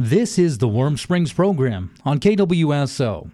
This is the Warm Springs program on KWSO.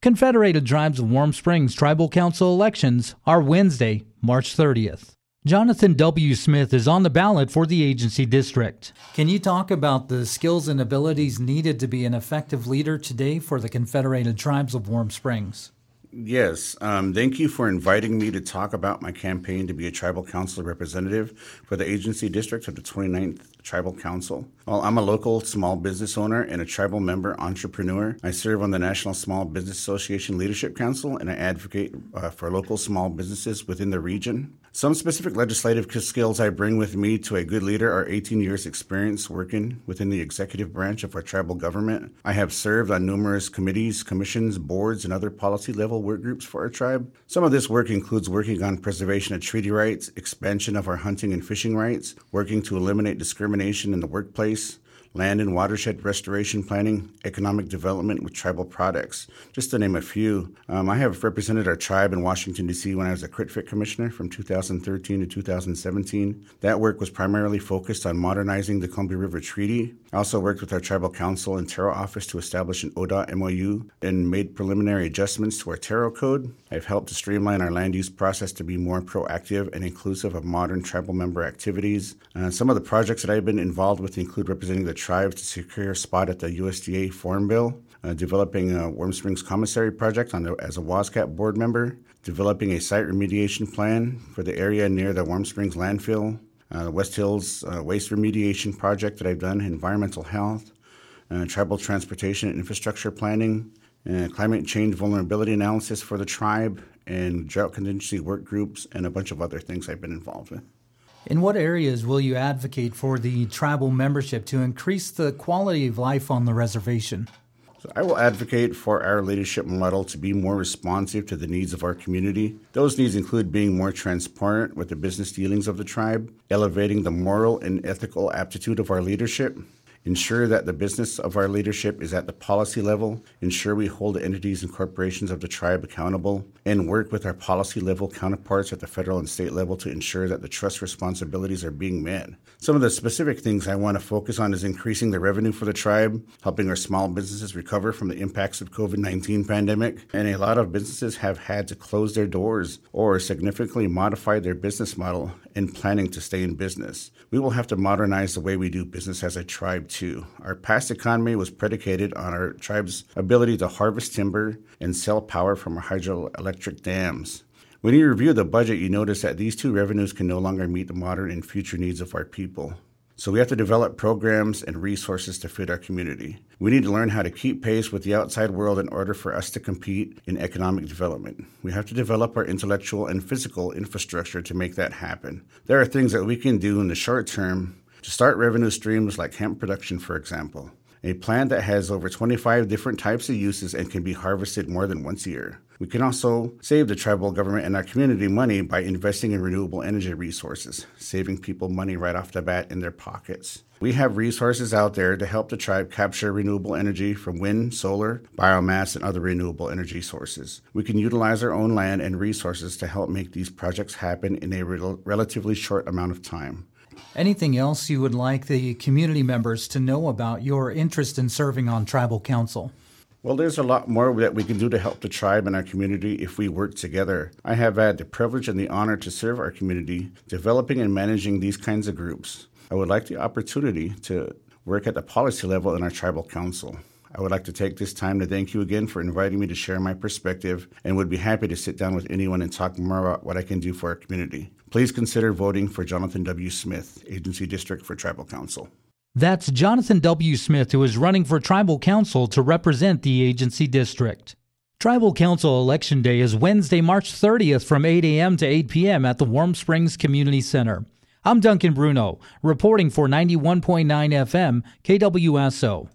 Confederated Tribes of Warm Springs Tribal Council elections are Wednesday, March 30th. Jonathan W. Smith is on the ballot for the agency district. Can you talk about the skills and abilities needed to be an effective leader today for the Confederated Tribes of Warm Springs? Yes. Um, thank you for inviting me to talk about my campaign to be a tribal council representative for the agency district of the 29th Tribal Council. Well, I'm a local small business owner and a tribal member entrepreneur. I serve on the National Small Business Association Leadership Council and I advocate uh, for local small businesses within the region. Some specific legislative skills I bring with me to a good leader are 18 years' experience working within the executive branch of our tribal government. I have served on numerous committees, commissions, boards, and other policy level work groups for our tribe. Some of this work includes working on preservation of treaty rights, expansion of our hunting and fishing rights, working to eliminate discrimination in the workplace, land and watershed restoration planning, economic development with tribal products, just to name a few. Um, I have represented our tribe in Washington, D.C. when I was a CRITFC commissioner from 2013 to 2017. That work was primarily focused on modernizing the Columbia River Treaty. I also worked with our tribal council and TERO office to establish an ODOT MOU and made preliminary adjustments to our TERO code. I've helped to streamline our land use process to be more proactive and inclusive of modern tribal member activities. Uh, some of the projects that I've been involved with include representing the tribes to secure a spot at the USDA Farm Bill, uh, developing a Warm Springs Commissary project the, as a WASCAP board member, developing a site remediation plan for the area near the Warm Springs landfill, uh, West Hills uh, waste remediation project that I've done, environmental health, uh, tribal transportation and infrastructure planning, uh, climate change vulnerability analysis for the tribe, and drought contingency work groups, and a bunch of other things I've been involved with. In what areas will you advocate for the tribal membership to increase the quality of life on the reservation? So I will advocate for our leadership model to be more responsive to the needs of our community. Those needs include being more transparent with the business dealings of the tribe, elevating the moral and ethical aptitude of our leadership, ensure that the business of our leadership is at the policy level, ensure we hold the entities and corporations of the tribe accountable, and work with our policy level counterparts at the federal and state level to ensure that the trust responsibilities are being met. Some of the specific things I want to focus on is increasing the revenue for the tribe, helping our small businesses recover from the impacts of COVID-19 pandemic, and a lot of businesses have had to close their doors or significantly modify their business model in planning to stay in business. We will have to modernize the way we do business as a tribe too. Our past economy was predicated on our tribe's ability to harvest timber and sell power from our hydroelectric dams. When you review the budget, you notice that these two revenues can no longer meet the modern and future needs of our people. So we have to develop programs and resources to fit our community. We need to learn how to keep pace with the outside world in order for us to compete in economic development. We have to develop our intellectual and physical infrastructure to make that happen. There are things that we can do in the short term to start revenue streams like hemp production, for example a plant that has over 25 different types of uses and can be harvested more than once a year. We can also save the tribal government and our community money by investing in renewable energy resources, saving people money right off the bat in their pockets. We have resources out there to help the tribe capture renewable energy from wind, solar, biomass, and other renewable energy sources. We can utilize our own land and resources to help make these projects happen in a rel- relatively short amount of time. Anything else you would like the community members to know about your interest in serving on tribal council? Well, there's a lot more that we can do to help the tribe and our community if we work together. I have had the privilege and the honor to serve our community, developing and managing these kinds of groups. I would like the opportunity to work at the policy level in our tribal council. I would like to take this time to thank you again for inviting me to share my perspective and would be happy to sit down with anyone and talk more about what I can do for our community. Please consider voting for Jonathan W. Smith, Agency District for Tribal Council. That's Jonathan W. Smith, who is running for Tribal Council to represent the Agency District. Tribal Council Election Day is Wednesday, March 30th from 8 a.m. to 8 p.m. at the Warm Springs Community Center. I'm Duncan Bruno, reporting for 91.9 FM KWSO.